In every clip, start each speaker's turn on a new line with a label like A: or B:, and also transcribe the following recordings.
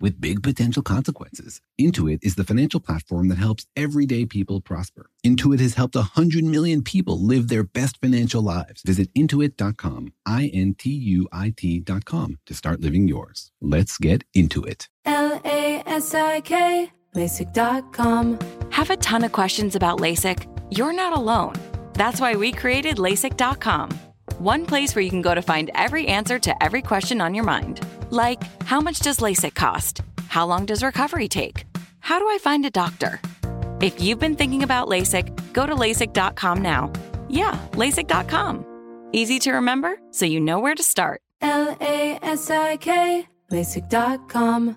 A: with big potential consequences. Intuit is the financial platform that helps everyday people prosper. Intuit has helped 100 million people live their best financial lives. Visit intuit.com, I N T U I T.com to start living yours. Let's get into it.
B: L A S I K, LASIK.com.
C: Have a ton of questions about LASIK? You're not alone. That's why we created LASIK.com. One place where you can go to find every answer to every question on your mind. Like, how much does LASIK cost? How long does recovery take? How do I find a doctor? If you've been thinking about LASIK, go to LASIK.com now. Yeah, LASIK.com. Easy to remember, so you know where to start.
B: L A S I K, LASIK.com.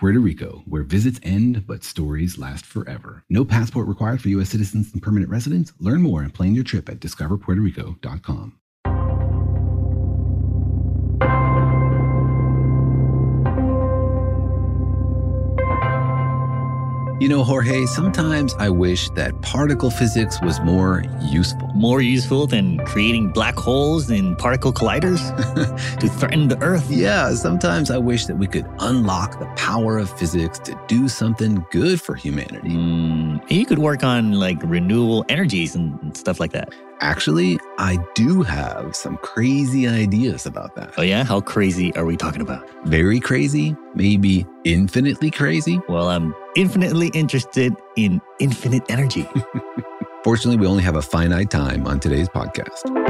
A: Puerto Rico, where visits end but stories last forever. No passport required for U.S. citizens and permanent residents. Learn more and plan your trip at discoverpuertorico.com. You know, Jorge, sometimes I wish that particle physics was more useful.
D: More useful than creating black holes in particle colliders to threaten the Earth.
A: Yeah, sometimes I wish that we could unlock the power of physics to do something good for humanity.
D: Mm, you could work on like renewable energies and stuff like that.
A: Actually, I do have some crazy ideas about that.
D: Oh, yeah? How crazy are we talking about?
A: Very crazy, maybe infinitely crazy.
D: Well, I'm infinitely interested in infinite energy.
A: Fortunately, we only have a finite time on today's podcast.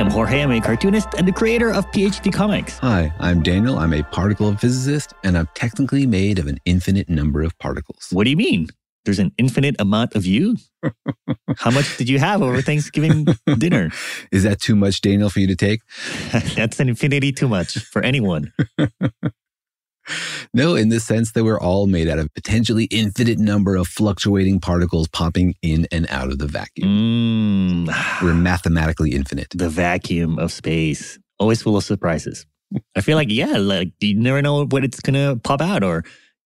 D: I'm Jorge. I'm a cartoonist and the creator of PhD Comics.
A: Hi, I'm Daniel. I'm a particle physicist, and I'm technically made of an infinite number of particles.
D: What do you mean? There's an infinite amount of you? How much did you have over Thanksgiving dinner?
A: Is that too much, Daniel, for you to take?
D: That's an infinity too much for anyone.
A: No, in the sense that we're all made out of potentially infinite number of fluctuating particles popping in and out of the vacuum.
D: Mm,
A: We're mathematically infinite.
D: the vacuum of space, always full of surprises. I feel like, yeah, like you never know what it's going to pop out or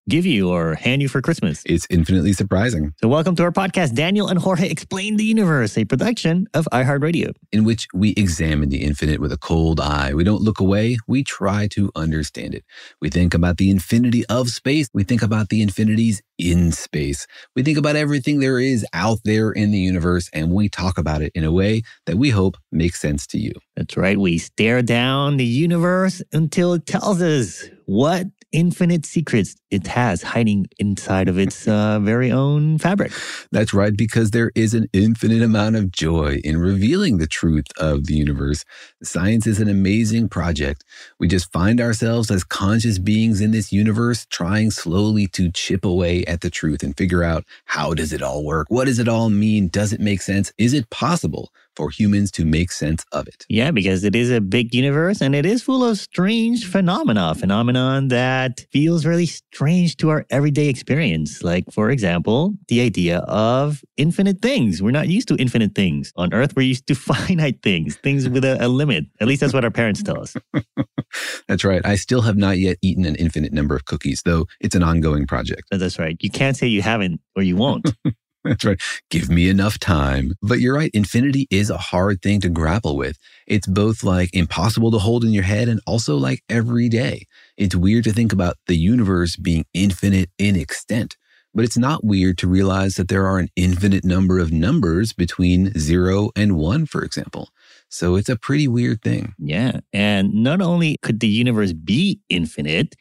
D: give you or hand you for Christmas.
A: It's infinitely surprising,
D: So, welcome to our podcast, Daniel and Jorge Explain the Universe, a production of iHeartRadio.
A: in which we examine the infinite with a cold eye. We don't look away, we try to understand it. We think about the infinity of space, we think about the infinities in space. We think about everything there is out there in the universe, and we talk about it in a way that we hope makes sense to you.
D: That's right. We stare down the universe until it tells us what infinite secrets it has hiding inside of its uh, very own fabric.
A: That's right, because there is an infinite amount of joy in revealing the truth of the universe. Science is an amazing project. We just find ourselves as conscious beings in this universe, trying slowly to chip away at the truth and figure out how does it all work? What does it all mean? Does it make sense? Is it possible for humans to make sense of it?
D: Yeah, because it is a big universe and it is full of strange phenomena, phenomenon that feels really strange to our everyday experience. Like, for example, the idea of infinite things. We're not used to infinite things. On Earth, we're used to finite things, things with a, a limit. At least that's what our parents tell us.
A: That's right. I still have not yet eaten an infinite number of cookies, though it's an ongoing project.
D: That's right. You can't say you haven't or you won't.
A: That's right. Give me enough time. But you're right. Infinity is a hard thing to grapple with. It's both like impossible to hold in your head and also like every day. It's weird to think about the universe being infinite in extent, but it's not weird to realize that there are an infinite number of numbers between zero and one, for example. So it's a pretty weird thing.
D: Yeah. And not only could the universe be infinite,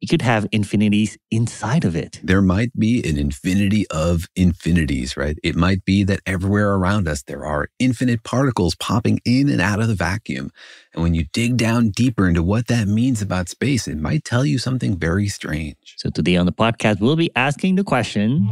D: it could have infinities inside of it.
A: There might be an infinity of infinities, right? It might be that everywhere around us there are infinite particles popping in and out of the vacuum. And when you dig down deeper into what that means about space, it might tell you something very strange.
D: So today on the podcast, we'll be asking the question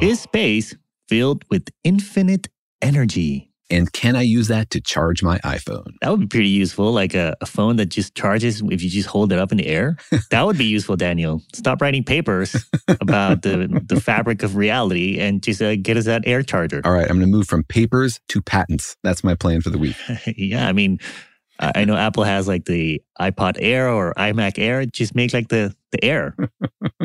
D: Is space filled with infinite energy?
A: And can I use that to charge my iPhone?
D: That would be pretty useful, like a, a phone that just charges if you just hold it up in the air. that would be useful, Daniel. Stop writing papers about the, the fabric of reality and just uh, get us that air charger.
A: All right, I'm going to move from papers to patents. That's my plan for the week.
D: yeah, I mean, I know Apple has like the iPod Air or iMac Air. Just make like the the air.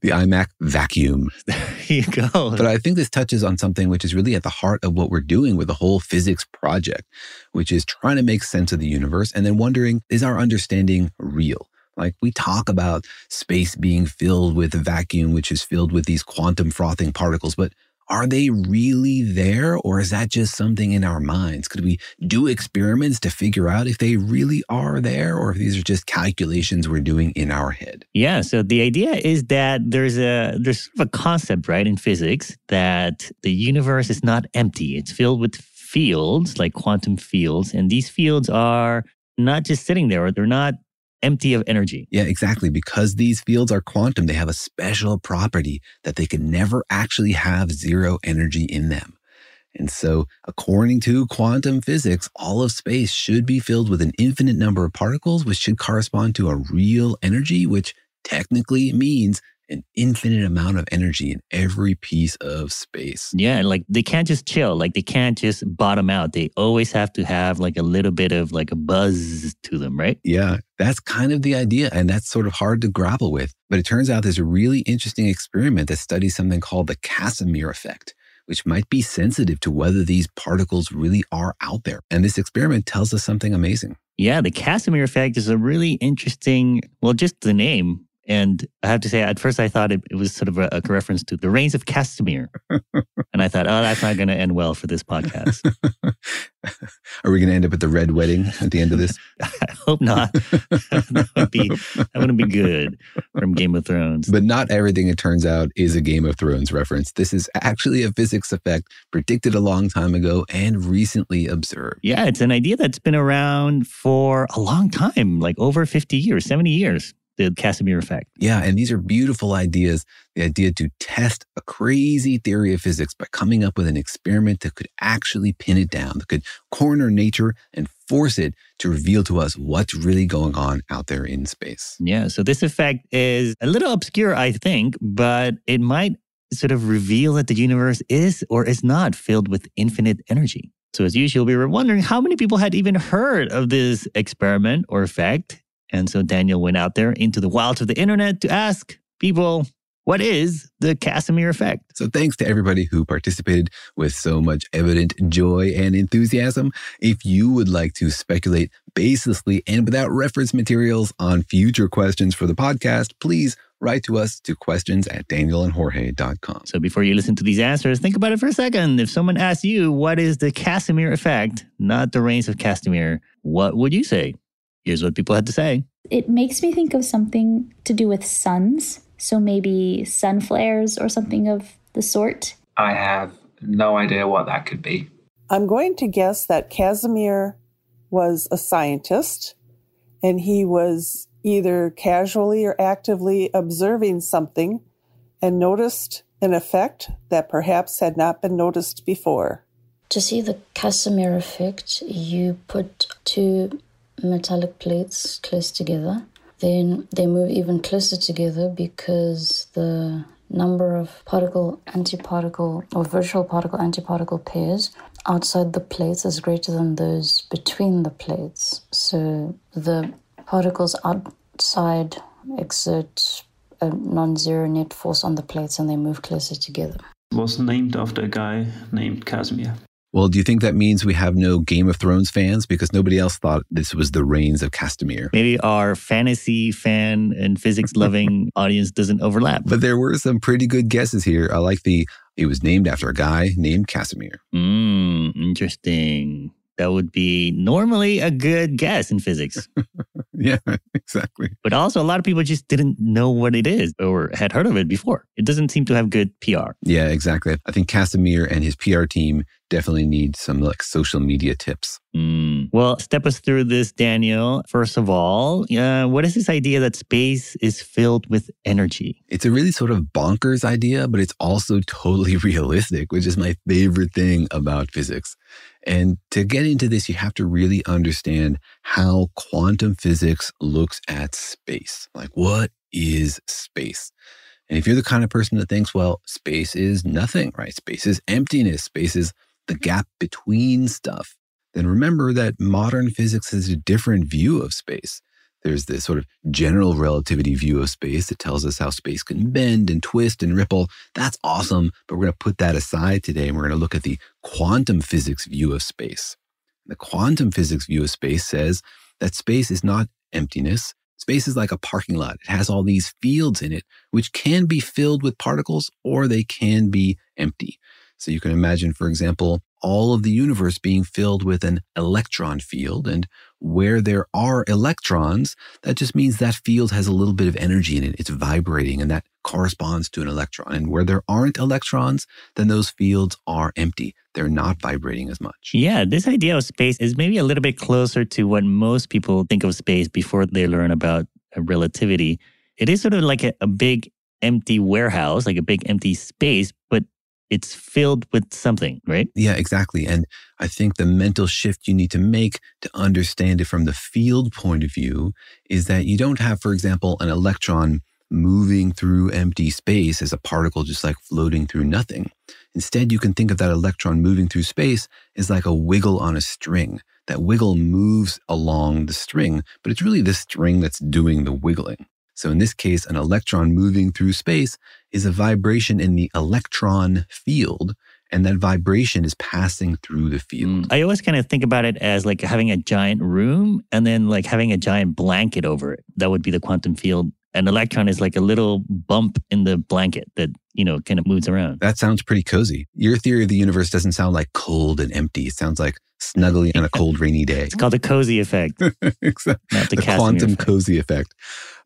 A: the iMac vacuum.
D: There you go.
A: But I think this touches on something which is really at the heart of what we're doing with the whole physics project, which is trying to make sense of the universe and then wondering is our understanding real? Like we talk about space being filled with a vacuum, which is filled with these quantum frothing particles, but are they really there or is that just something in our minds? Could we do experiments to figure out if they really are there or if these are just calculations we're doing in our head?
D: Yeah, so the idea is that there's a there's sort of a concept, right, in physics that the universe is not empty. It's filled with fields, like quantum fields, and these fields are not just sitting there, or they're not empty of energy.
A: Yeah, exactly. Because these fields are quantum, they have a special property that they can never actually have zero energy in them. And so, according to quantum physics, all of space should be filled with an infinite number of particles, which should correspond to a real energy, which technically means an infinite amount of energy in every piece of space.
D: Yeah, like they can't just chill. Like they can't just bottom out. They always have to have like a little bit of like a buzz to them, right?
A: Yeah, that's kind of the idea. And that's sort of hard to grapple with. But it turns out there's a really interesting experiment that studies something called the Casimir effect. Which might be sensitive to whether these particles really are out there. And this experiment tells us something amazing.
D: Yeah, the Casimir effect is a really interesting, well, just the name and I have to say, at first I thought it, it was sort of a, a, reference to the Rains of Castamere. and I thought, oh, that's not going to end well for this podcast.
A: Are we going to end up at the red wedding at the end of this?
D: I hope not. that, would be, that wouldn't be good from Game of Thrones.
A: But not everything, it turns out, is a Game of Thrones reference. This is actually a physics effect predicted a long time ago and recently observed.
D: Yeah, it's an idea that's been around for a long time, like over 50 years, 70 years the Casimir effect.
A: Yeah, and these are beautiful ideas. The idea to test a crazy theory of physics by coming up with an experiment that could actually pin it down, that could corner nature and force it to reveal to us what's really going on out there in space.
D: Yeah, so this effect is a little obscure, I think, but it might sort of reveal that the universe is or is not filled with infinite energy. So, as usual, we were wondering how many people had even heard of this experiment or effect. And so Daniel went out there into the wilds of the internet to ask people, what is the Casimir effect?
A: So, thanks to everybody who participated with so much evident joy and enthusiasm. If you would like to speculate baselessly and without reference materials on future questions for the podcast, please write to us to questions at danielandjorge.com.
D: So, before you listen to these answers, think about it for a second. If someone asks you, what is the Casimir effect, not the rains of Casimir, what would you say? Here's what people had to say.
E: It makes me think of something to do with suns. So maybe sun flares or something of the sort.
F: I have no idea what that could be.
G: I'm going to guess that Casimir was a scientist and he was either casually or actively observing something and noticed an effect that perhaps had not been noticed before.
H: To see the Casimir effect, you put two metallic plates close together. Then they move even closer together because the number of particle antiparticle or virtual particle antiparticle pairs outside the plates is greater than those between the plates. So the particles outside exert a non zero net force on the plates and they move closer together.
F: Was named after a guy named Casimir.
A: Well, do you think that means we have no Game of Thrones fans because nobody else thought this was the Rains of Castamere?
D: Maybe our fantasy fan and physics loving audience doesn't overlap.
A: But there were some pretty good guesses here. I like the It was named after a guy named Casimir.
D: Mm, interesting. That would be normally a good guess in physics.
A: yeah, exactly.
D: But also, a lot of people just didn't know what it is or had heard of it before. It doesn't seem to have good PR.
A: Yeah, exactly. I think Casimir and his PR team definitely need some like social media tips.
D: Mm. Well, step us through this, Daniel. First of all, uh, what is this idea that space is filled with energy?
A: It's a really sort of bonkers idea, but it's also totally realistic, which is my favorite thing about physics. And to get into this, you have to really understand how quantum physics looks at space. Like, what is space? And if you're the kind of person that thinks, well, space is nothing, right? Space is emptiness, space is the gap between stuff, then remember that modern physics has a different view of space. There's this sort of general relativity view of space that tells us how space can bend and twist and ripple. That's awesome, but we're going to put that aside today and we're going to look at the quantum physics view of space. The quantum physics view of space says that space is not emptiness. Space is like a parking lot. It has all these fields in it, which can be filled with particles or they can be empty. So you can imagine, for example, all of the universe being filled with an electron field. And where there are electrons, that just means that field has a little bit of energy in it. It's vibrating and that corresponds to an electron. And where there aren't electrons, then those fields are empty. They're not vibrating as much.
D: Yeah, this idea of space is maybe a little bit closer to what most people think of space before they learn about uh, relativity. It is sort of like a, a big empty warehouse, like a big empty space, but it's filled with something, right?
A: Yeah, exactly. And I think the mental shift you need to make to understand it from the field point of view is that you don't have, for example, an electron moving through empty space as a particle just like floating through nothing. Instead, you can think of that electron moving through space as like a wiggle on a string. That wiggle moves along the string, but it's really the string that's doing the wiggling. So in this case, an electron moving through space is a vibration in the electron field. And that vibration is passing through the field.
D: Mm, I always kind of think about it as like having a giant room and then like having a giant blanket over it. That would be the quantum field. An electron is like a little bump in the blanket that, you know, kind of moves around.
A: That sounds pretty cozy. Your theory of the universe doesn't sound like cold and empty. It sounds like snuggly on a cold, rainy day.
D: It's called the cozy effect.
A: exactly.
D: Not the,
A: the quantum
D: effect.
A: cozy effect.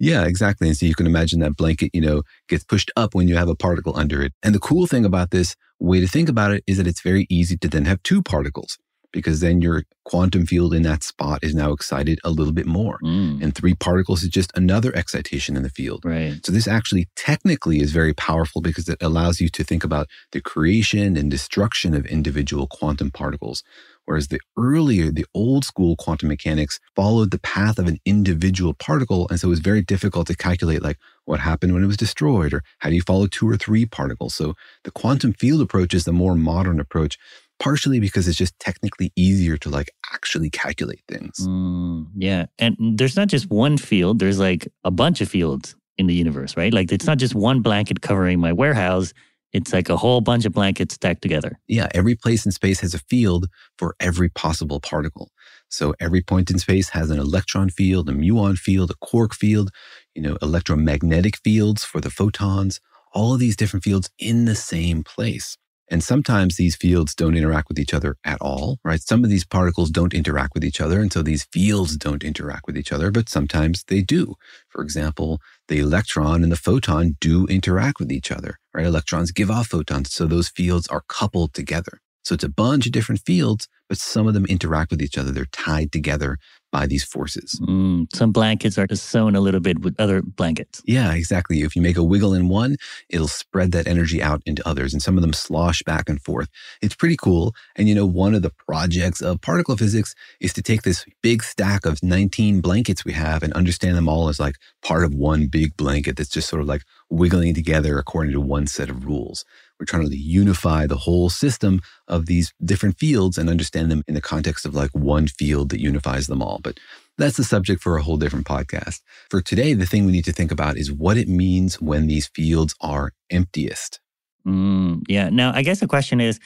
A: Yeah, exactly. And so you can imagine that blanket, you know, gets pushed up when you have a particle under it. And the cool thing about this way to think about it is that it's very easy to then have two particles because then your quantum field in that spot is now excited a little bit more.
D: Mm,
A: And three particles is just another excitation in the field.
D: right.
A: So this actually technically is very powerful because it allows you to think about the creation and destruction of individual quantum particles. Whereas the earlier, the old school quantum mechanics followed the path of an individual particle. And so it was very difficult to calculate like what happened when it was destroyed or how do you follow two or three particles. So the quantum field approach is the more modern approach, partially because it's just technically easier to like actually calculate things.
D: Mm, yeah. And there's not just one field, there's like a bunch of fields in the universe, right? Like it's not just one blanket covering my warehouse, it's like a whole bunch of blankets stacked together.
A: Yeah, every place in space has a field for every possible particle. So every point in space has an electron field, a muon field, a quark field, you know, electromagnetic fields for the photons, all of these different fields in the same place. And sometimes these fields don't interact with each other at all, right? Some of these particles don't interact with each other, and so these fields don't interact with each other, but sometimes they do. For example, the electron and the photon do interact with each other, right? Electrons give off photons, so those fields are coupled together. So it's a bunch of different fields, but some of them interact with each other. They're tied together by these forces.
D: Mm, some blankets are just sewn a little bit with other blankets.
A: Yeah, exactly. If you make a wiggle in one, it'll spread that energy out into others, and some of them slosh back and forth. It's pretty cool. And you know, one of the projects of particle physics is to take this big stack of 19 blankets we have and understand them all as like part of one big blanket that's just sort of like wiggling together according to one set of rules. We're trying to unify the whole system of these different fields and understand them in the context of like one field that unifies them all. But that's the subject for a whole different podcast. For today, the thing we need to think about is what it means when these fields are emptiest.
D: Mm, yeah. Now, I guess the question is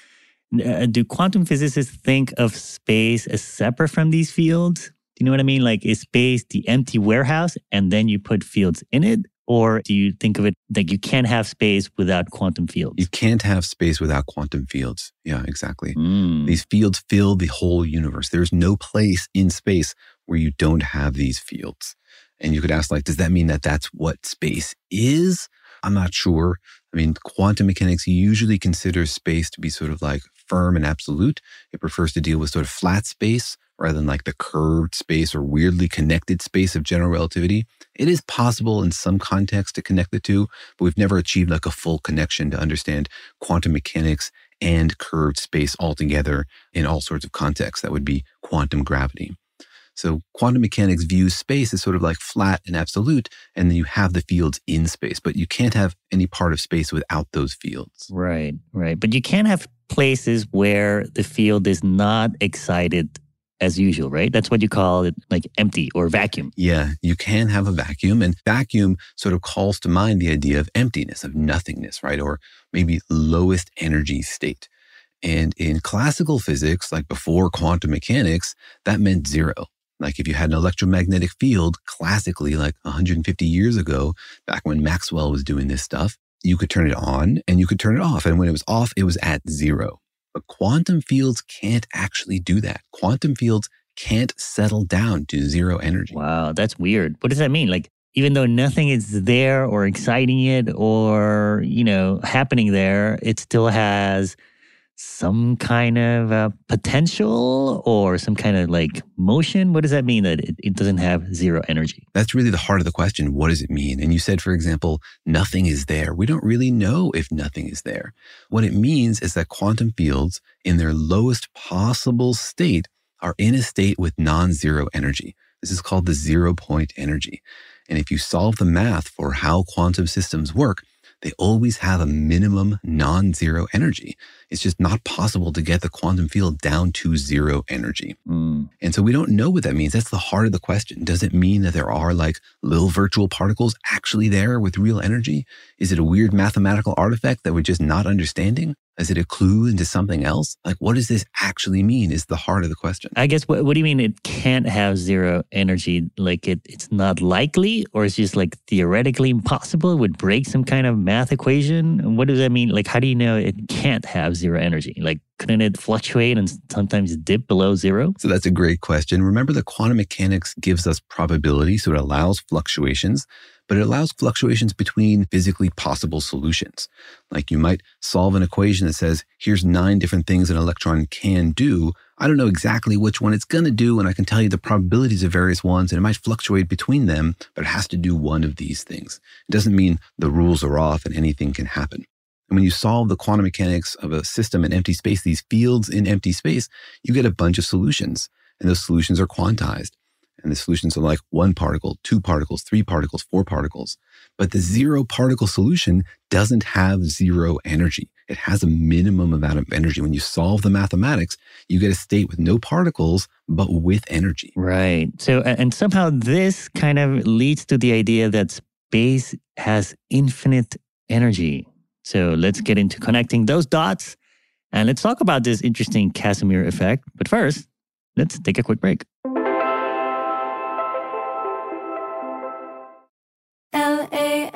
D: uh, do quantum physicists think of space as separate from these fields? Do you know what I mean? Like, is space the empty warehouse and then you put fields in it? Or do you think of it like you can't have space without quantum fields?
A: You can't have space without quantum fields. Yeah, exactly.
D: Mm.
A: These fields fill the whole universe. There's no place in space where you don't have these fields. And you could ask, like, does that mean that that's what space is? I'm not sure. I mean, quantum mechanics usually considers space to be sort of like firm and absolute. It prefers to deal with sort of flat space rather than like the curved space or weirdly connected space of general relativity. It is possible in some context to connect the two, but we've never achieved like a full connection to understand quantum mechanics and curved space altogether in all sorts of contexts. That would be quantum gravity. So quantum mechanics views space as sort of like flat and absolute, and then you have the fields in space, but you can't have any part of space without those fields.
D: Right, right. But you can't have places where the field is not excited as usual, right? That's what you call it like empty or vacuum.
A: Yeah, you can have a vacuum, and vacuum sort of calls to mind the idea of emptiness, of nothingness, right? Or maybe lowest energy state. And in classical physics, like before quantum mechanics, that meant zero. Like if you had an electromagnetic field, classically, like 150 years ago, back when Maxwell was doing this stuff, you could turn it on and you could turn it off. And when it was off, it was at zero. But quantum fields can't actually do that. Quantum fields can't settle down to zero energy.
D: Wow, that's weird. What does that mean? Like, even though nothing is there or exciting it or, you know, happening there, it still has some kind of uh, potential or some kind of like motion? What does that mean that it, it doesn't have zero energy?
A: That's really the heart of the question. What does it mean? And you said, for example, nothing is there. We don't really know if nothing is there. What it means is that quantum fields, in their lowest possible state, are in a state with non zero energy. This is called the zero point energy. And if you solve the math for how quantum systems work, they always have a minimum non zero energy. It's just not possible to get the quantum field down to zero energy.
D: Mm.
A: And so we don't know what that means. That's the heart of the question. Does it mean that there are like little virtual particles actually there with real energy? Is it a weird mathematical artifact that we're just not understanding? Is it a clue into something else? Like, what does this actually mean is the heart of the question.
D: I guess, what, what do you mean it can't have zero energy? Like, it, it's not likely, or it's just like theoretically impossible? It would break some kind of math equation? And what does that mean? Like, how do you know it can't have zero energy? Like, couldn't it fluctuate and sometimes dip below zero?
A: So that's a great question. Remember the quantum mechanics gives us probability, so it allows fluctuations, but it allows fluctuations between physically possible solutions. Like you might solve an equation that says, here's nine different things an electron can do. I don't know exactly which one it's going to do, and I can tell you the probabilities of various ones, and it might fluctuate between them, but it has to do one of these things. It doesn't mean the rules are off and anything can happen. And when you solve the quantum mechanics of a system in empty space, these fields in empty space, you get a bunch of solutions. And those solutions are quantized. And the solutions are like one particle, two particles, three particles, four particles. But the zero particle solution doesn't have zero energy. It has a minimum amount of energy. When you solve the mathematics, you get a state with no particles, but with energy.
D: Right. So, and somehow this kind of leads to the idea that space has infinite energy. So let's get into connecting those dots and let's talk about this interesting Casimir effect. But first, let's take a quick break.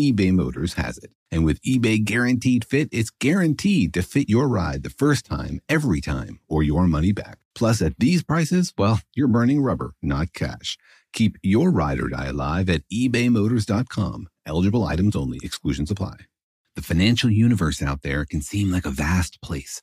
A: eBay Motors has it. And with eBay Guaranteed Fit, it's guaranteed to fit your ride the first time, every time, or your money back. Plus, at these prices, well, you're burning rubber, not cash. Keep your ride or die alive at ebaymotors.com. Eligible items only, exclusions apply. The financial universe out there can seem like a vast place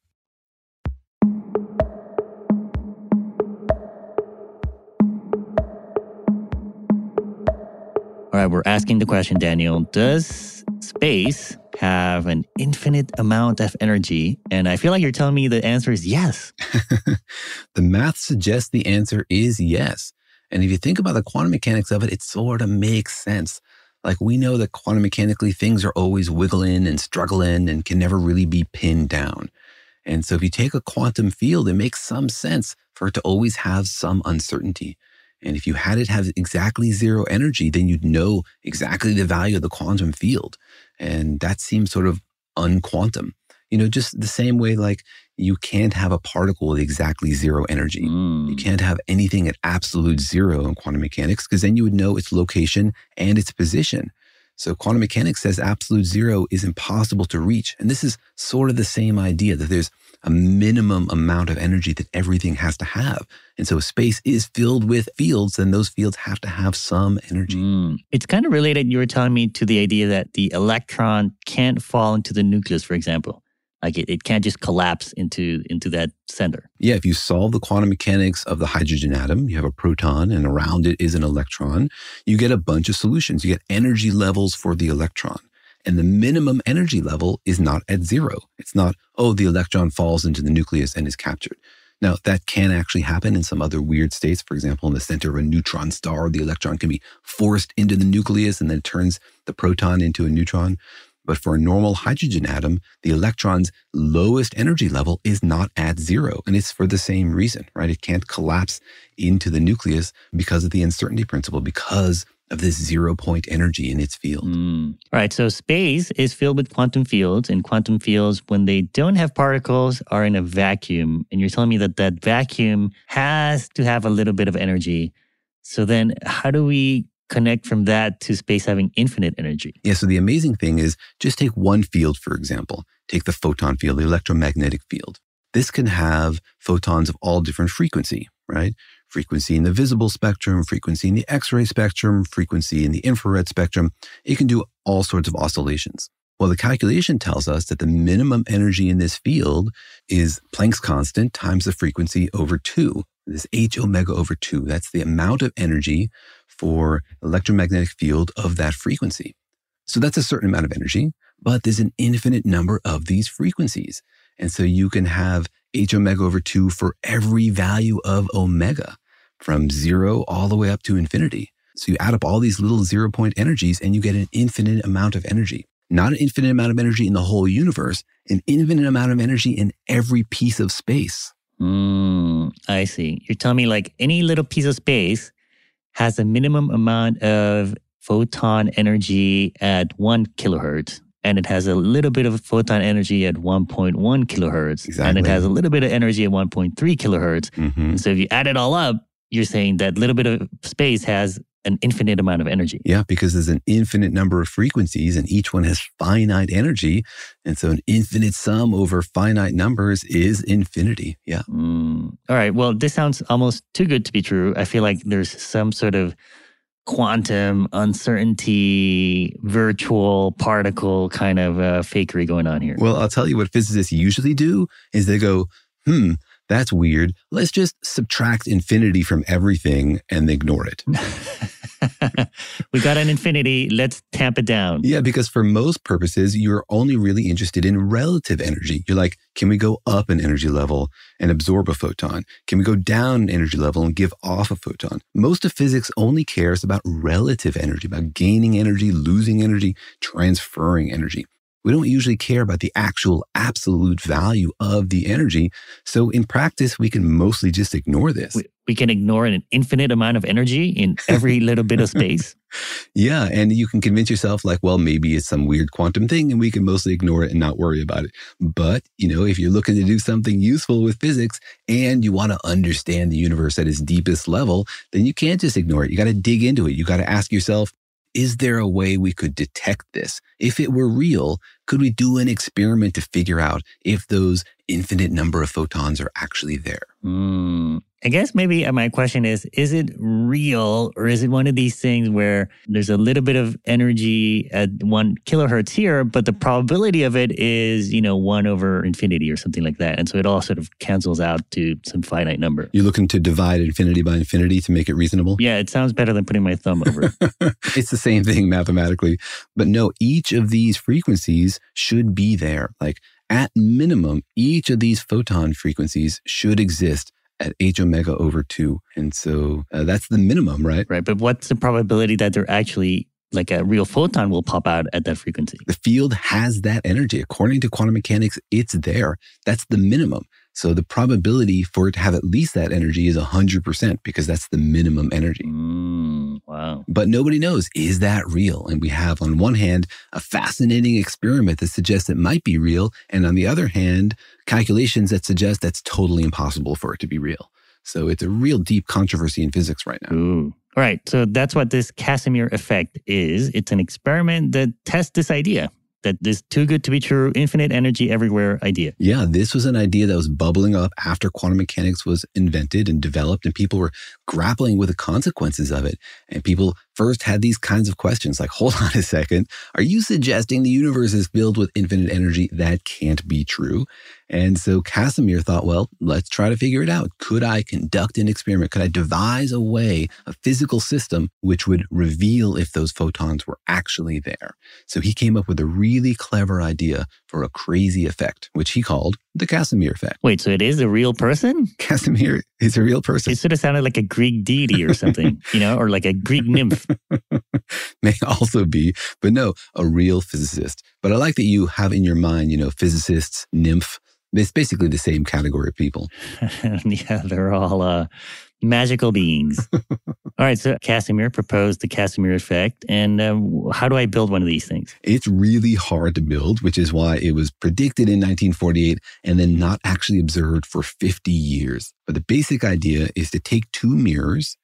D: All right, we're asking the question, Daniel Does space have an infinite amount of energy? And I feel like you're telling me the answer is yes.
A: the math suggests the answer is yes. And if you think about the quantum mechanics of it, it sort of makes sense. Like we know that quantum mechanically things are always wiggling and struggling and can never really be pinned down. And so if you take a quantum field, it makes some sense for it to always have some uncertainty. And if you had it have exactly zero energy, then you'd know exactly the value of the quantum field. And that seems sort of unquantum. You know, just the same way like you can't have a particle with exactly zero energy.
D: Mm.
A: You can't have anything at absolute zero in quantum mechanics because then you would know its location and its position. So quantum mechanics says absolute zero is impossible to reach. And this is sort of the same idea that there's a minimum amount of energy that everything has to have. And so space is filled with fields, then those fields have to have some energy.
D: Mm. It's kind of related, you were telling me, to the idea that the electron can't fall into the nucleus, for example. Like it, it can't just collapse into into that center.
A: Yeah, if you solve the quantum mechanics of the hydrogen atom, you have a proton and around it is an electron, you get a bunch of solutions. You get energy levels for the electron. And the minimum energy level is not at zero. It's not, oh, the electron falls into the nucleus and is captured. Now, that can actually happen in some other weird states. For example, in the center of a neutron star, the electron can be forced into the nucleus and then turns the proton into a neutron. But for a normal hydrogen atom, the electron's lowest energy level is not at zero. And it's for the same reason, right? It can't collapse into the nucleus because of the uncertainty principle, because of this zero point energy in its field.
D: Mm. All right. So space is filled with quantum fields, and quantum fields, when they don't have particles, are in a vacuum. And you're telling me that that vacuum has to have a little bit of energy. So then, how do we connect from that to space having infinite energy?
A: Yeah. So the amazing thing is just take one field, for example, take the photon field, the electromagnetic field. This can have photons of all different frequency, right? Frequency in the visible spectrum, frequency in the X ray spectrum, frequency in the infrared spectrum. It can do all sorts of oscillations. Well, the calculation tells us that the minimum energy in this field is Planck's constant times the frequency over two. This h omega over two. That's the amount of energy for electromagnetic field of that frequency. So that's a certain amount of energy, but there's an infinite number of these frequencies. And so you can have h omega over 2 for every value of omega from zero all the way up to infinity. So you add up all these little zero point energies and you get an infinite amount of energy. Not an infinite amount of energy in the whole universe, an infinite amount of energy in every piece of space.
D: Mm, I see. You're telling me like any little piece of space has a minimum amount of photon energy at one kilohertz and it has a little bit of photon energy at 1.1 kilohertz
A: Exactly.
D: and it has a little bit of energy at 1.3 kilohertz
A: Mhm.
D: so if you add it all up you're saying that little bit of space has an infinite amount of energy
A: Yeah, because there's an infinite number of frequencies and each one has finite energy. And so an infinite sum over finite numbers is infinity. Yeah.
D: Mm. all right well this sounds almost too good to be true i feel like there's some sort of quantum uncertainty virtual particle kind of uh, fakery going on here
A: Well, I'll tell you what physicists usually do is they go, hmm, That's weird. Let's just subtract infinity from everything and ignore it.
D: we got an infinity. Let's tamp it down.
A: Yeah, because for most purposes, you're only really interested in relative energy. You're like, can we go up an energy level and absorb a photon? Can we go down an energy level and give off a photon? Most of physics only cares about relative energy, about gaining energy, losing energy, transferring energy. We don't usually care about the actual absolute value of the energy. So in practice, we can mostly just ignore this.
D: We, we can ignore an infinite amount of energy in every little bit of space.
A: Yeah. And you can convince yourself, like, well, maybe it's some weird quantum thing and we can mostly ignore it and not worry about it. But, you know, if you're looking to do something useful with physics and you want to understand the universe at its deepest level, then you can't just ignore it. You got to dig into it. You got to ask yourself, is there a way we could detect this? If it were real, could we do an experiment to figure out if those infinite number of photons are actually there?
D: Mm, I guess maybe uh, my question is is it real or is it one of these things where there's a little bit of energy at one kilohertz here, but the probability of it is, you know, one over infinity or something like that. And so it all sort of cancels out to some finite number.
A: You're looking to divide infinity by infinity to make it reasonable?
D: Yeah, it sounds better than putting my thumb over it.
A: it's the same thing mathematically. But no, each of these frequencies should be there. Like at minimum, each of these photon frequencies should exist at h omega over 2. And so uh, that's the minimum, right?
D: Right. But what's the probability that they're actually like a real photon will pop out at that frequency?
A: The field has that energy. According to quantum mechanics, it's there. That's the minimum. So the probability for it to have at least that energy is 100% because that's the minimum energy.
D: Mm, wow.
A: But nobody knows, is that real? And we have, on one hand, a fascinating experiment that suggests it might be real. And on the other hand, calculations that suggest that's totally impossible for it to be real. So it's a real deep controversy in physics right now.
D: Ooh. All right. So that's what this Casimir effect is. It's an experiment that tests this idea that this too good to be true, infinite energy everywhere idea.
A: Yeah, this was an idea that was bubbling up after quantum mechanics was invented and developed, and people were grappling with the consequences of it. And people first had these kinds of questions like, hold on a second, are you suggesting the universe is filled with infinite energy? That can't be true. And so Casimir thought, well, let's try to figure it out. Could I conduct an experiment? Could I devise a way, a physical system, which would reveal if those photons were actually there? So he came up with a really clever idea for a crazy effect, which he called the Casimir effect.
D: Wait, so it is a real person?
A: Casimir is a real person.
D: It sort of sounded like a Greek deity or something, you know, or like a Greek nymph.
A: May also be, but no, a real physicist. But I like that you have in your mind, you know, physicists, nymph, it's basically the same category of people.
D: yeah, they're all uh, magical beings. all right, so Casimir proposed the Casimir effect. And um, how do I build one of these things?
A: It's really hard to build, which is why it was predicted in 1948 and then not actually observed for 50 years. But the basic idea is to take two mirrors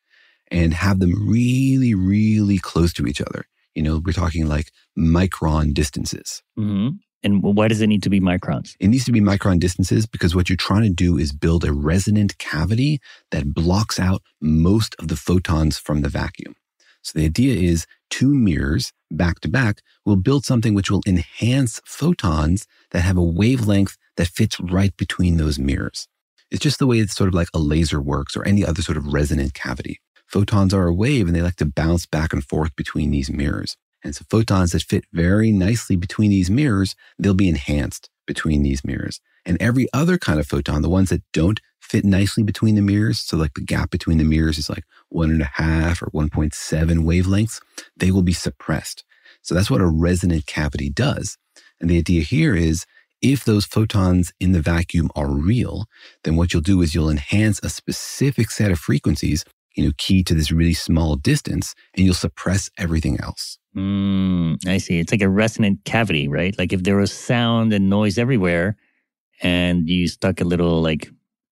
A: and have them really, really close to each other. You know, we're talking like micron distances.
D: Mm-hmm. And why does it need to be microns?
A: It needs to be micron distances because what you're trying to do is build a resonant cavity that blocks out most of the photons from the vacuum. So the idea is two mirrors back to back will build something which will enhance photons that have a wavelength that fits right between those mirrors. It's just the way it's sort of like a laser works or any other sort of resonant cavity. Photons are a wave and they like to bounce back and forth between these mirrors. And so photons that fit very nicely between these mirrors, they'll be enhanced between these mirrors. And every other kind of photon, the ones that don't fit nicely between the mirrors, so like the gap between the mirrors is like one and a half or 1.7 wavelengths, they will be suppressed. So that's what a resonant cavity does. And the idea here is if those photons in the vacuum are real, then what you'll do is you'll enhance a specific set of frequencies, you know, key to this really small distance, and you'll suppress everything else.
D: Mm, I see. It's like a resonant cavity, right? Like if there was sound and noise everywhere and you stuck a little like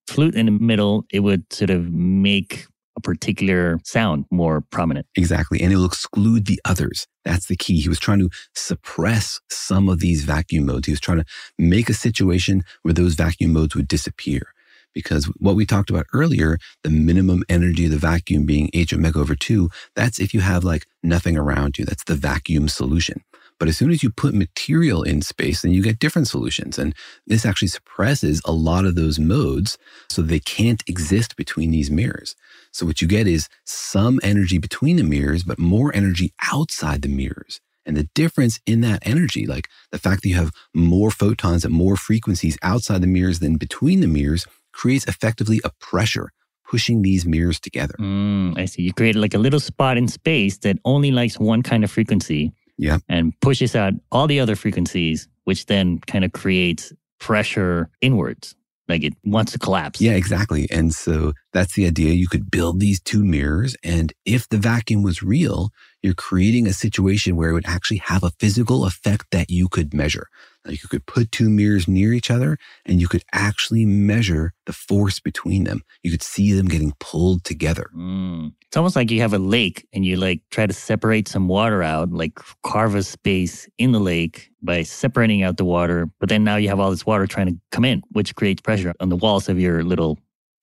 D: flute in the middle, it would sort of make a particular sound more prominent.
A: Exactly. And it will exclude the others. That's the key. He was trying to suppress some of these vacuum modes. He was trying to make a situation where those vacuum modes would disappear. Because what we talked about earlier, the minimum energy of the vacuum being h omega over 2, that's if you have like nothing around you. That's the vacuum solution. But as soon as you put material in space, then you get different solutions. And this actually suppresses a lot of those modes so they can't exist between these mirrors. So what you get is some energy between the mirrors, but more energy outside the mirrors. And the difference in that energy, like the fact that you have more photons at more frequencies outside the mirrors than between the mirrors, creates effectively a pressure pushing these mirrors together.
D: Mm, I see. You create like a little spot in space that only likes one kind of frequency.
A: Yeah.
D: And pushes out all the other frequencies, which then kind of creates pressure inwards. Like it wants to collapse.
A: Yeah, exactly. And so that's the idea. You could build these two mirrors. And if the vacuum was real, you're creating a situation where it would actually have a physical effect that you could measure. Like you could put two mirrors near each other and you could actually measure the force between them. You could see them getting pulled together.
D: Mm. It's almost like you have a lake and you like try to separate some water out, like carve a space in the lake by separating out the water. But then now you have all this water trying to come in, which creates pressure on the walls of your little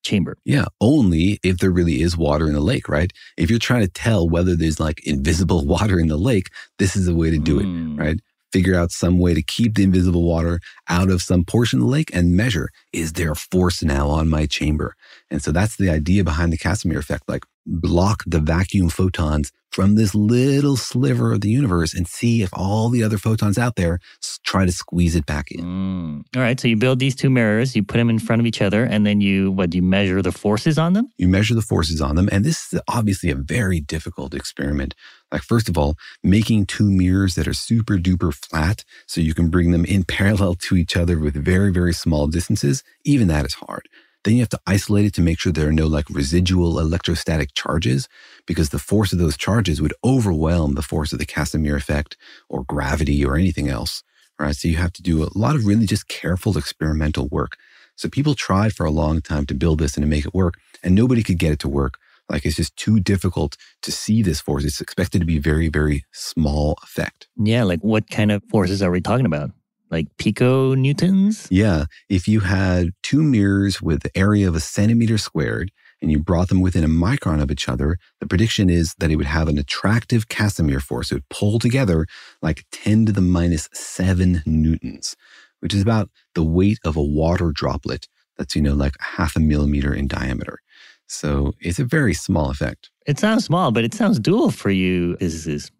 D: chamber.
A: Yeah, only if there really is water in the lake, right? If you're trying to tell whether there's like invisible water in the lake, this is the way to do
D: Mm.
A: it, right? Figure out some way to keep the invisible water out of some portion of the lake and measure is there a force now on my chamber? And so that's the idea behind the Casimir effect. Like block the vacuum photons from this little sliver of the universe and see if all the other photons out there try to squeeze it back in.
D: Mm. All right. So you build these two mirrors, you put them in front of each other, and then you, what, do you measure the forces on them?
A: You measure the forces on them. And this is obviously a very difficult experiment. Like, first of all, making two mirrors that are super duper flat so you can bring them in parallel to each other with very, very small distances, even that is hard. Then you have to isolate it to make sure there are no like residual electrostatic charges because the force of those charges would overwhelm the force of the Casimir effect or gravity or anything else. Right. So you have to do a lot of really just careful experimental work. So people tried for a long time to build this and to make it work, and nobody could get it to work. Like it's just too difficult to see this force. It's expected to be very, very small effect.
D: Yeah. Like what kind of forces are we talking about? Like pico newtons?
A: Yeah. If you had two mirrors with the area of a centimeter squared and you brought them within a micron of each other, the prediction is that it would have an attractive Casimir force. It would pull together like 10 to the minus seven newtons, which is about the weight of a water droplet that's, you know, like half a millimeter in diameter. So it's a very small effect.
D: It sounds small, but it sounds dual for you physicists,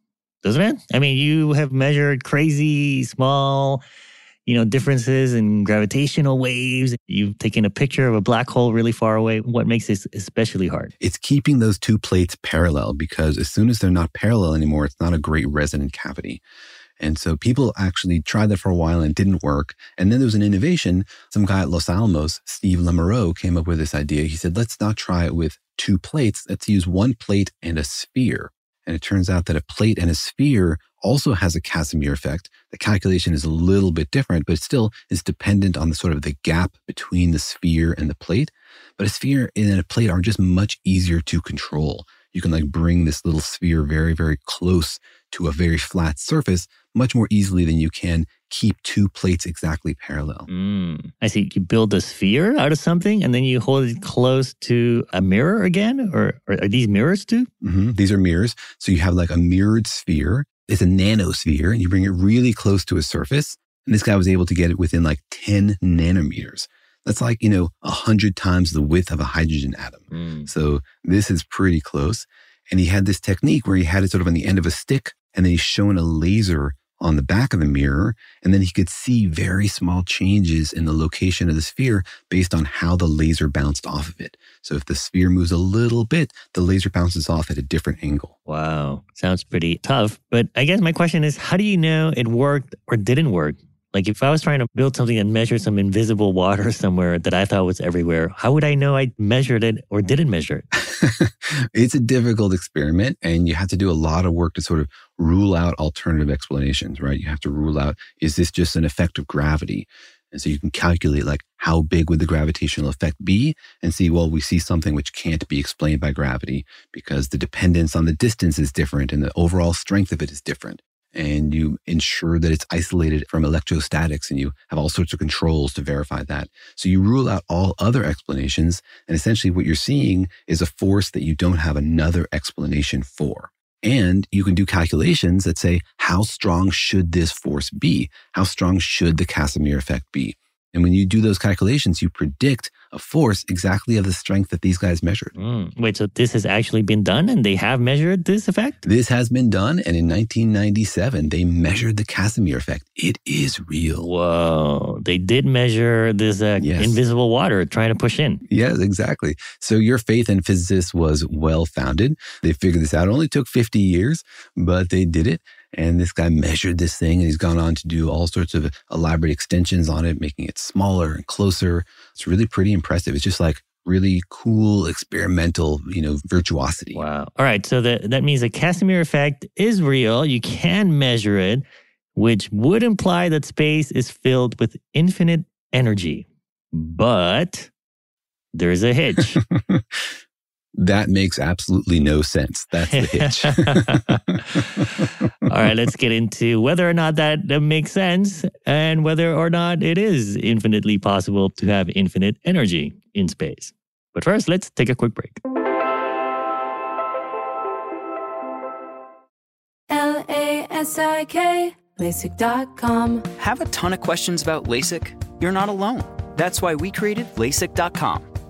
D: doesn't it? I mean, you have measured crazy small, you know, differences in gravitational waves. You've taken a picture of a black hole really far away. What makes this especially hard?
A: It's keeping those two plates parallel because as soon as they're not parallel anymore, it's not a great resonant cavity. And so people actually tried that for a while and it didn't work. And then there was an innovation. Some guy at Los Alamos, Steve Lamoreaux, came up with this idea. He said, let's not try it with two plates. Let's use one plate and a sphere. And it turns out that a plate and a sphere also has a Casimir effect. The calculation is a little bit different, but still is dependent on the sort of the gap between the sphere and the plate. But a sphere and a plate are just much easier to control. You can like bring this little sphere very, very close to a very flat surface much more easily than you can keep two plates exactly parallel.
D: Mm. I see. You build a sphere out of something and then you hold it close to a mirror again? Or, or are these mirrors too?
A: hmm These are mirrors. So you have like a mirrored sphere. It's a nanosphere and you bring it really close to a surface. And this guy was able to get it within like 10 nanometers. That's like, you know, a hundred times the width of a hydrogen atom.
D: Mm.
A: So this is pretty close. And he had this technique where he had it sort of on the end of a stick and then he's showing a laser on the back of the mirror. And then he could see very small changes in the location of the sphere based on how the laser bounced off of it. So if the sphere moves a little bit, the laser bounces off at a different angle.
D: Wow. Sounds pretty tough. But I guess my question is how do you know it worked or didn't work? Like if I was trying to build something and measure some invisible water somewhere that I thought was everywhere, how would I know I measured it or didn't measure it?
A: it's a difficult experiment and you have to do a lot of work to sort of rule out alternative explanations, right? You have to rule out, is this just an effect of gravity? And so you can calculate like how big would the gravitational effect be and see, well, we see something which can't be explained by gravity because the dependence on the distance is different and the overall strength of it is different. And you ensure that it's isolated from electrostatics and you have all sorts of controls to verify that. So you rule out all other explanations. And essentially what you're seeing is a force that you don't have another explanation for. And you can do calculations that say, how strong should this force be? How strong should the Casimir effect be? And when you do those calculations, you predict a force exactly of the strength that these guys measured.
D: Mm. Wait, so this has actually been done and they have measured this effect?
A: This has been done. And in 1997, they measured the Casimir effect. It is real.
D: Whoa. They did measure this uh,
A: Yes.
D: invisible water trying to push in.
A: Yes, exactly. So your faith in physicists was well founded. They figured this out. It only took 50 years, but they did it. And this guy measured this thing and he's gone on to do all sorts of elaborate extensions on it, making it smaller and closer. It's really pretty impressive. It's just like really cool experimental, you know, virtuosity.
D: Wow. All right. So that, that means the Casimir effect is real. You can measure it, which would imply that space is filled with infinite energy. But there's a hitch.
A: That makes absolutely no sense. That's the hitch.
D: All right, let's get into whether or not that, that makes sense and whether or not it is infinitely possible to have infinite energy in space. But first, let's take a quick break.
B: L A S I K, LASIK.com.
I: Have a ton of questions about LASIK? You're not alone. That's why we created LASIK.com.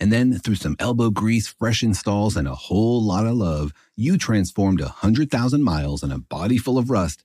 A: And then through some elbow grease, fresh installs, and a whole lot of love, you transformed a 100,000 miles and a body full of rust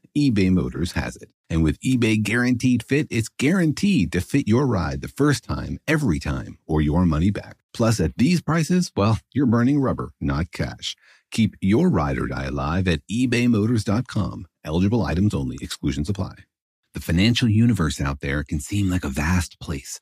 A: eBay Motors has it. And with eBay Guaranteed Fit, it's guaranteed to fit your ride the first time, every time, or your money back. Plus, at these prices, well, you're burning rubber, not cash. Keep your ride or die alive at ebaymotors.com. Eligible items only, exclusions apply. The financial universe out there can seem like a vast place,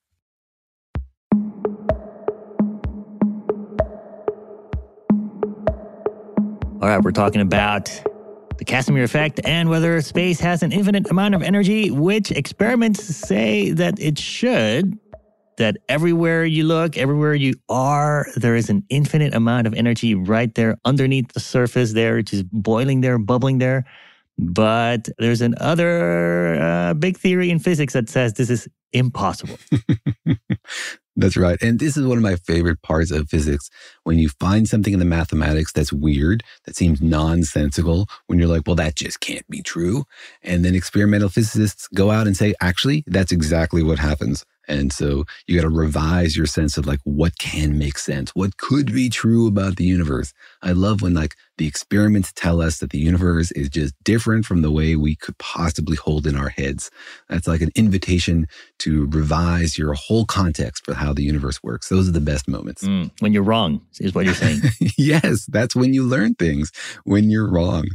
D: All right, we're talking about the Casimir effect and whether space has an infinite amount of energy, which experiments say that it should. That everywhere you look, everywhere you are, there is an infinite amount of energy right there underneath the surface there, just boiling there, bubbling there. But there's another uh, big theory in physics that says this is impossible.
A: That's right. And this is one of my favorite parts of physics. When you find something in the mathematics that's weird, that seems nonsensical, when you're like, well, that just can't be true. And then experimental physicists go out and say, actually, that's exactly what happens. And so you got to revise your sense of like what can make sense, what could be true about the universe. I love when like the experiments tell us that the universe is just different from the way we could possibly hold in our heads. That's like an invitation to revise your whole context for how the universe works. Those are the best moments.
D: Mm, when you're wrong, is what you're saying.
A: yes, that's when you learn things when you're wrong.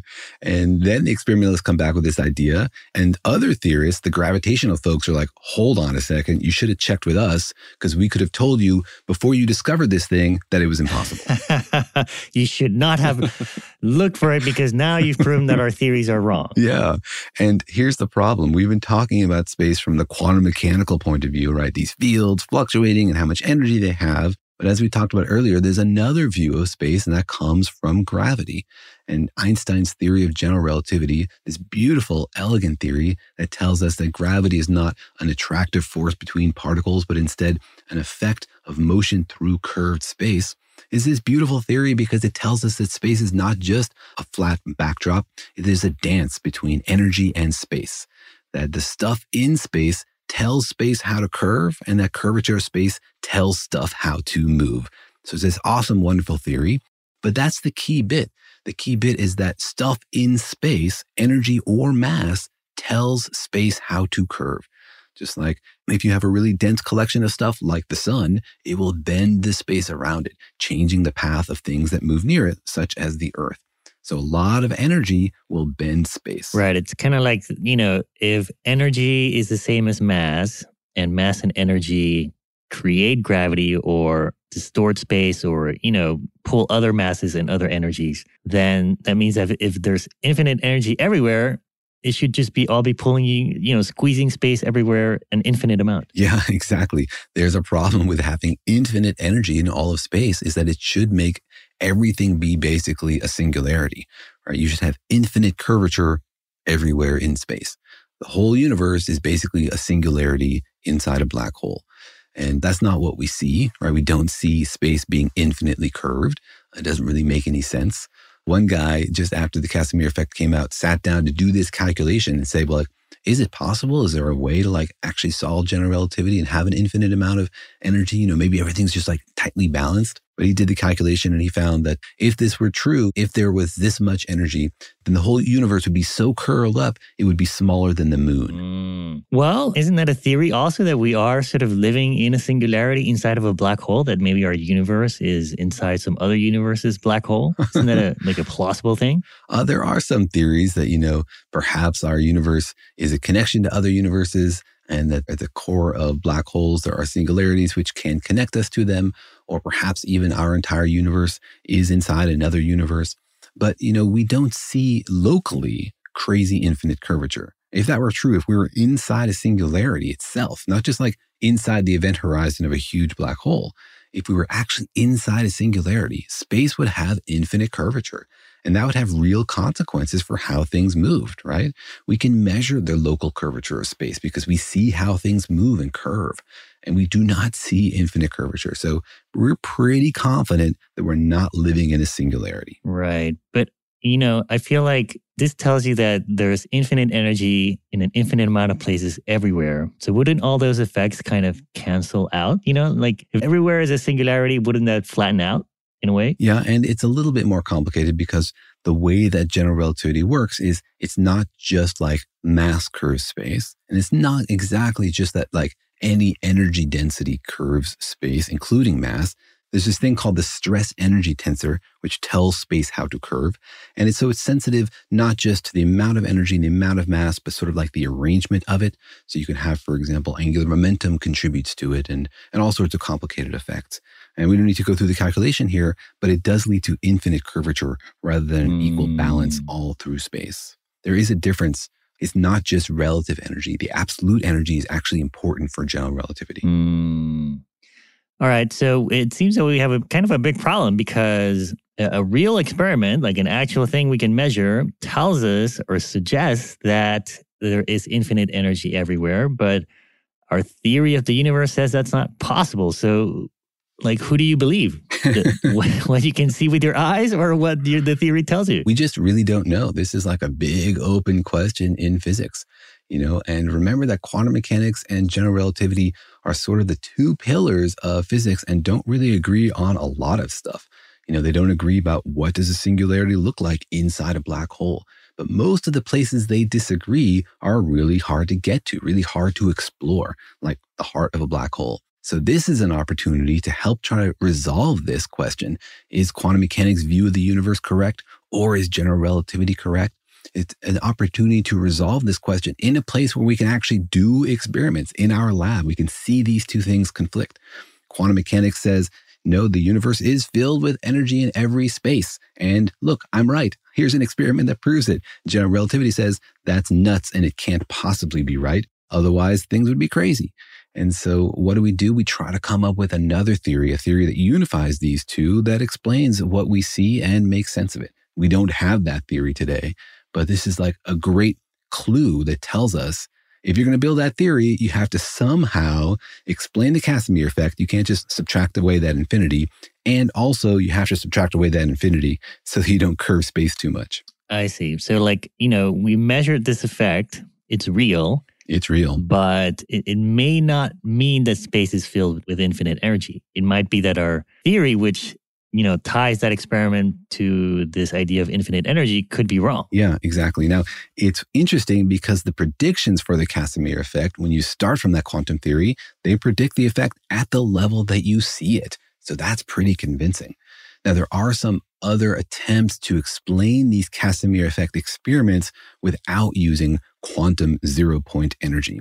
A: And then the experimentalists come back with this idea, and other theorists, the gravitational folks, are like, hold on a second, you should should have checked with us because we could have told you before you discovered this thing that it was impossible.
D: you should not have looked for it because now you've proven that our theories are wrong.
A: Yeah. And here's the problem. We've been talking about space from the quantum mechanical point of view, right? These fields fluctuating and how much energy they have. But as we talked about earlier, there's another view of space, and that comes from gravity. And Einstein's theory of general relativity, this beautiful, elegant theory that tells us that gravity is not an attractive force between particles, but instead an effect of motion through curved space, is this beautiful theory because it tells us that space is not just a flat backdrop, it is a dance between energy and space. That the stuff in space tells space how to curve, and that curvature of space tells stuff how to move. So it's this awesome, wonderful theory. But that's the key bit. The key bit is that stuff in space, energy or mass, tells space how to curve. Just like if you have a really dense collection of stuff like the sun, it will bend the space around it, changing the path of things that move near it, such as the earth. So a lot of energy will bend space.
D: Right. It's kind of like, you know, if energy is the same as mass and mass and energy create gravity or distort space or, you know, pull other masses and other energies, then that means that if there's infinite energy everywhere, it should just be all be pulling you, you know, squeezing space everywhere an infinite amount.
A: Yeah, exactly. There's a problem with having infinite energy in all of space is that it should make everything be basically a singularity, right? You should have infinite curvature everywhere in space. The whole universe is basically a singularity inside a black hole. And that's not what we see, right? We don't see space being infinitely curved. It doesn't really make any sense. One guy, just after the Casimir effect came out, sat down to do this calculation and say, well, like, is it possible? Is there a way to like actually solve general relativity and have an infinite amount of energy? You know, maybe everything's just like tightly balanced. But he did the calculation and he found that if this were true, if there was this much energy, then the whole universe would be so curled up, it would be smaller than the moon.
D: Mm. Well, isn't that a theory also that we are sort of living in a singularity inside of a black hole? That maybe our universe is inside some other universe's black hole? Isn't that a, like a plausible thing?
A: Uh, there are some theories that, you know, perhaps our universe is a connection to other universes and that at the core of black holes, there are singularities which can connect us to them or perhaps even our entire universe is inside another universe. But, you know, we don't see locally crazy infinite curvature. If that were true, if we were inside a singularity itself, not just like inside the event horizon of a huge black hole, if we were actually inside a singularity, space would have infinite curvature. And that would have real consequences for how things moved, right? We can measure the local curvature of space because we see how things move and curve and we do not see infinite curvature. So we're pretty confident that we're not living in a singularity.
D: Right. But, you know, I feel like this tells you that there's infinite energy in an infinite amount of places everywhere. So wouldn't all those effects kind of cancel out? You know, like if everywhere is a singularity, wouldn't that flatten out? In a way.
A: Yeah. And it's a little bit more complicated because the way that general relativity works is it's not just like mass curves space. And it's not exactly just that like any energy density curves space, including mass. There's this thing called the stress energy tensor, which tells space how to curve. And it's so it's sensitive not just to the amount of energy and the amount of mass, but sort of like the arrangement of it. So you can have, for example, angular momentum contributes to it and, and all sorts of complicated effects. And we don't need to go through the calculation here, but it does lead to infinite curvature rather than mm. equal balance hmm. all through space. There is a difference it's not just relative energy. The absolute energy is actually important for general relativity.
D: Mm. All right. So it seems that we have a kind of a big problem because a real experiment, like an actual thing we can measure, tells us or suggests that there is infinite energy everywhere. But our theory of the universe says that's not possible. So like who do you believe? What, you can see with your eyes or what the, the theory tells you?
A: We just really don't know. This is like a big open question in physics you know? And remember that quantum mechanics and general relativity are sort of the two pillars of physics and don't really agree on a lot of stuff. You know they don't agree about what does a singularity look like inside a black hole. But most of the places they disagree are really hard to get to really hard to explore like the heart of a black hole so this is an opportunity to help try to resolve this question. Is quantum mechanics view of the universe correct or is general relativity correct? It's an opportunity to resolve this question in a place where we can actually do experiments in our lab. We can see these two things conflict. Quantum mechanics says, no, the universe is filled with energy in every space. And look, I'm right. Here's an experiment that proves it. General relativity says that's nuts and it can't possibly be right. Otherwise, things would be crazy. And so, what do we do? We try to come up with another theory, a theory that unifies these two that explains what we see and makes sense of it. We don't have that theory today, but this is like a great clue that tells us if you're going to build that theory, you have to somehow explain the Casimir effect. You can't just subtract away that infinity. And also, you have to subtract away that infinity so that you don't curve space too much.
D: I see. So, like, you know, we measured this effect, it's real.
A: It's real.
D: But it, it may not mean that space is filled with infinite energy. It might be that our theory, which you know, ties that experiment to this idea of infinite energy could be wrong.
A: Yeah, exactly. Now, it's interesting because the predictions for the Casimir effect, when you start from that quantum theory, they predict the effect at the level that you see it. So that's pretty convincing. Now, there are some other attempts to explain these Casimir effect experiments without using quantum zero point energy.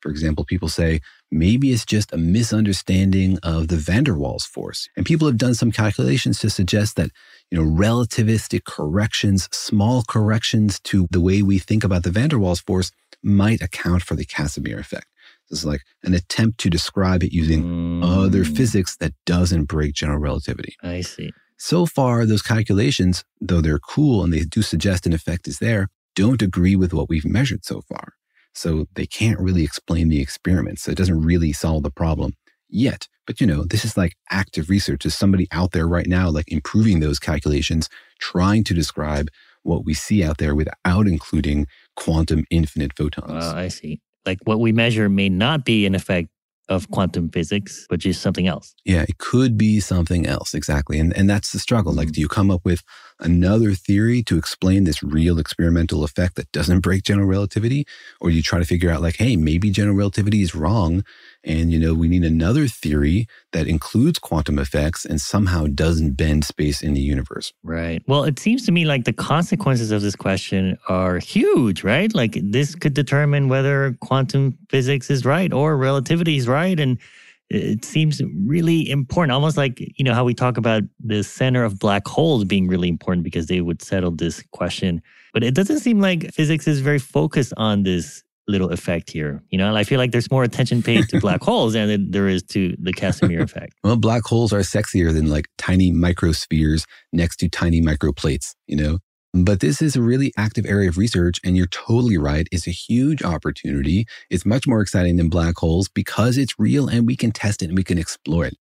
A: For example, people say maybe it's just a misunderstanding of the van der Waals force. And people have done some calculations to suggest that, you know, relativistic corrections, small corrections to the way we think about the van der Waals force might account for the Casimir effect. This is like an attempt to describe it using mm. other physics that doesn't break general relativity.
D: I see.
A: So far, those calculations, though they're cool and they do suggest an effect is there, don't agree with what we've measured so far. So they can't really explain the experiment. So it doesn't really solve the problem yet. But you know, this is like active research. There's somebody out there right now, like improving those calculations, trying to describe what we see out there without including quantum infinite photons.
D: Uh, I see. Like what we measure may not be an effect of quantum physics, but just something else.
A: Yeah, it could be something else. Exactly. And, and that's the struggle. Like, mm. do you come up with another theory to explain this real experimental effect that doesn't break general relativity? Or you try to figure out, like, hey, maybe general relativity is wrong. And, you know, we need another theory that includes quantum effects and somehow doesn't bend space in the universe.
D: Right. Well, it seems to me like the consequences of this question are huge, right? Like, this could determine whether quantum physics is right or relativity is right. And it seems really important almost like you know how we talk about the center of black holes being really important because they would settle this question. But it doesn't seem like physics is very focused on this little effect here you know? I feel like there's more attention paid to black holes than there is to the casimir effect.
A: Well black holes are sexier than like tiny microspheres next to tiny microplates you know but this is a really active area of research, and you're totally right. It's a huge opportunity. It's much more exciting than black holes because it's real and we can test it and we can explore it.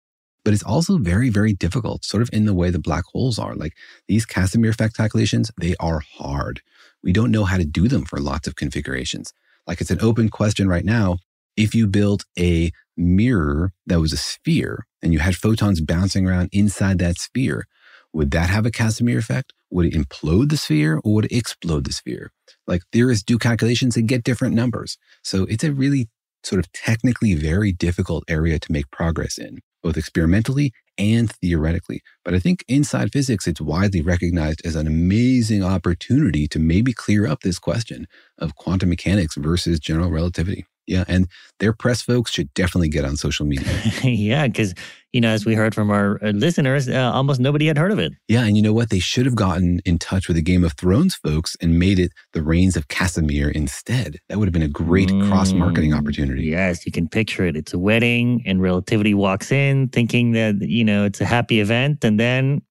A: But it's also very, very difficult, sort of in the way the black holes are. Like these Casimir effect calculations, they are hard. We don't know how to do them for lots of configurations. Like it's an open question right now. If you built a mirror that was a sphere and you had photons bouncing around inside that sphere, would that have a Casimir effect? Would it implode the sphere or would it explode the sphere? Like theorists do calculations and get different numbers. So it's a really sort of technically very difficult area to make progress in, both experimentally and theoretically. But I think inside physics, it's widely recognized as an amazing opportunity to maybe clear up this question of quantum mechanics versus general relativity. Yeah. And their press folks should definitely get on social media.
D: yeah. Because, you know, as we heard from our uh, listeners, uh, almost nobody had heard of it.
A: Yeah. And you know what? They should have gotten in touch with the Game of Thrones folks and made it the Rains of Casimir instead. That would have been a great mm, cross marketing opportunity.
D: Yes. You can picture it. It's a wedding and Relativity walks in thinking that, you know, it's a happy event. And then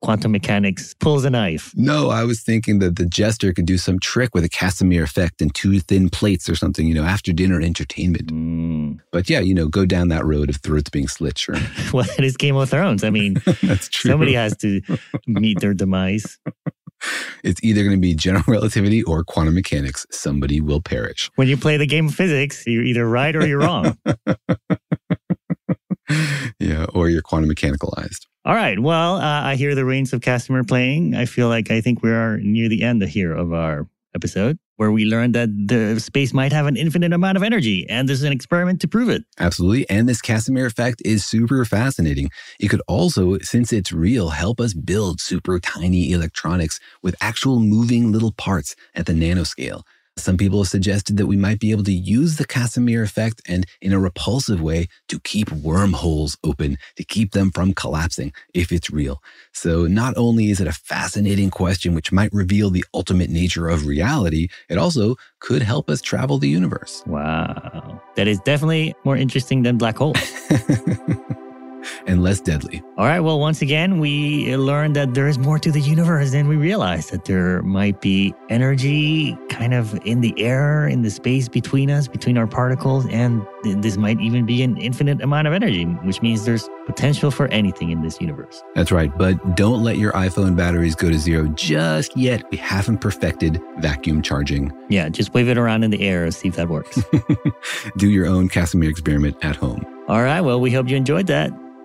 D: quantum mechanics pulls a knife.
A: No, I was thinking that the jester could do some trick with a Casimir effect and two thin plates or something, you know, after dinner entertainment. Mm. But yeah, you know, go down that road of throats being slit, sure.
D: well, it is Game of Thrones. I mean, that's true. Somebody has to meet their demise.
A: It's either going to be general relativity or quantum mechanics. Somebody will perish.
D: When you play the game of physics, you're either right or you're wrong.
A: yeah, or you're quantum mechanicalized.
D: All right. Well, uh, I hear the Rains of Casimir playing. I feel like I think we are near the end here of our episode. where we learned that the space might have an infinite amount of energy, and this is an experiment to prove it.
A: Absolutely. And this Casimir effect is super fascinating. It could also, since it's real, help us build super tiny electronics with actual moving little parts at the nanoscale. Some people have suggested that we might be able to use the Casimir effect and in a repulsive way to keep wormholes open, to keep them from collapsing if it's real. So not only is it a fascinating question which might reveal the ultimate nature of reality, it also could help us travel the universe.
D: Wow. That is definitely more interesting than black holes.
A: and less deadly.
D: All right. Well, once again, we learned that there is more to the universe than we realized, that there might be energy kind of in the air, in the space between us, between our particles, and this might even be an infinite amount of energy, which means there's potential for anything in this universe.
A: That's right. But don't let your iPhone batteries go to zero just yet. We haven't perfected vacuum charging.
D: Yeah, just wave it around in the air and see if that works.
A: Do your own Casimir experiment at home.
D: All right. Well, we hope you enjoyed that.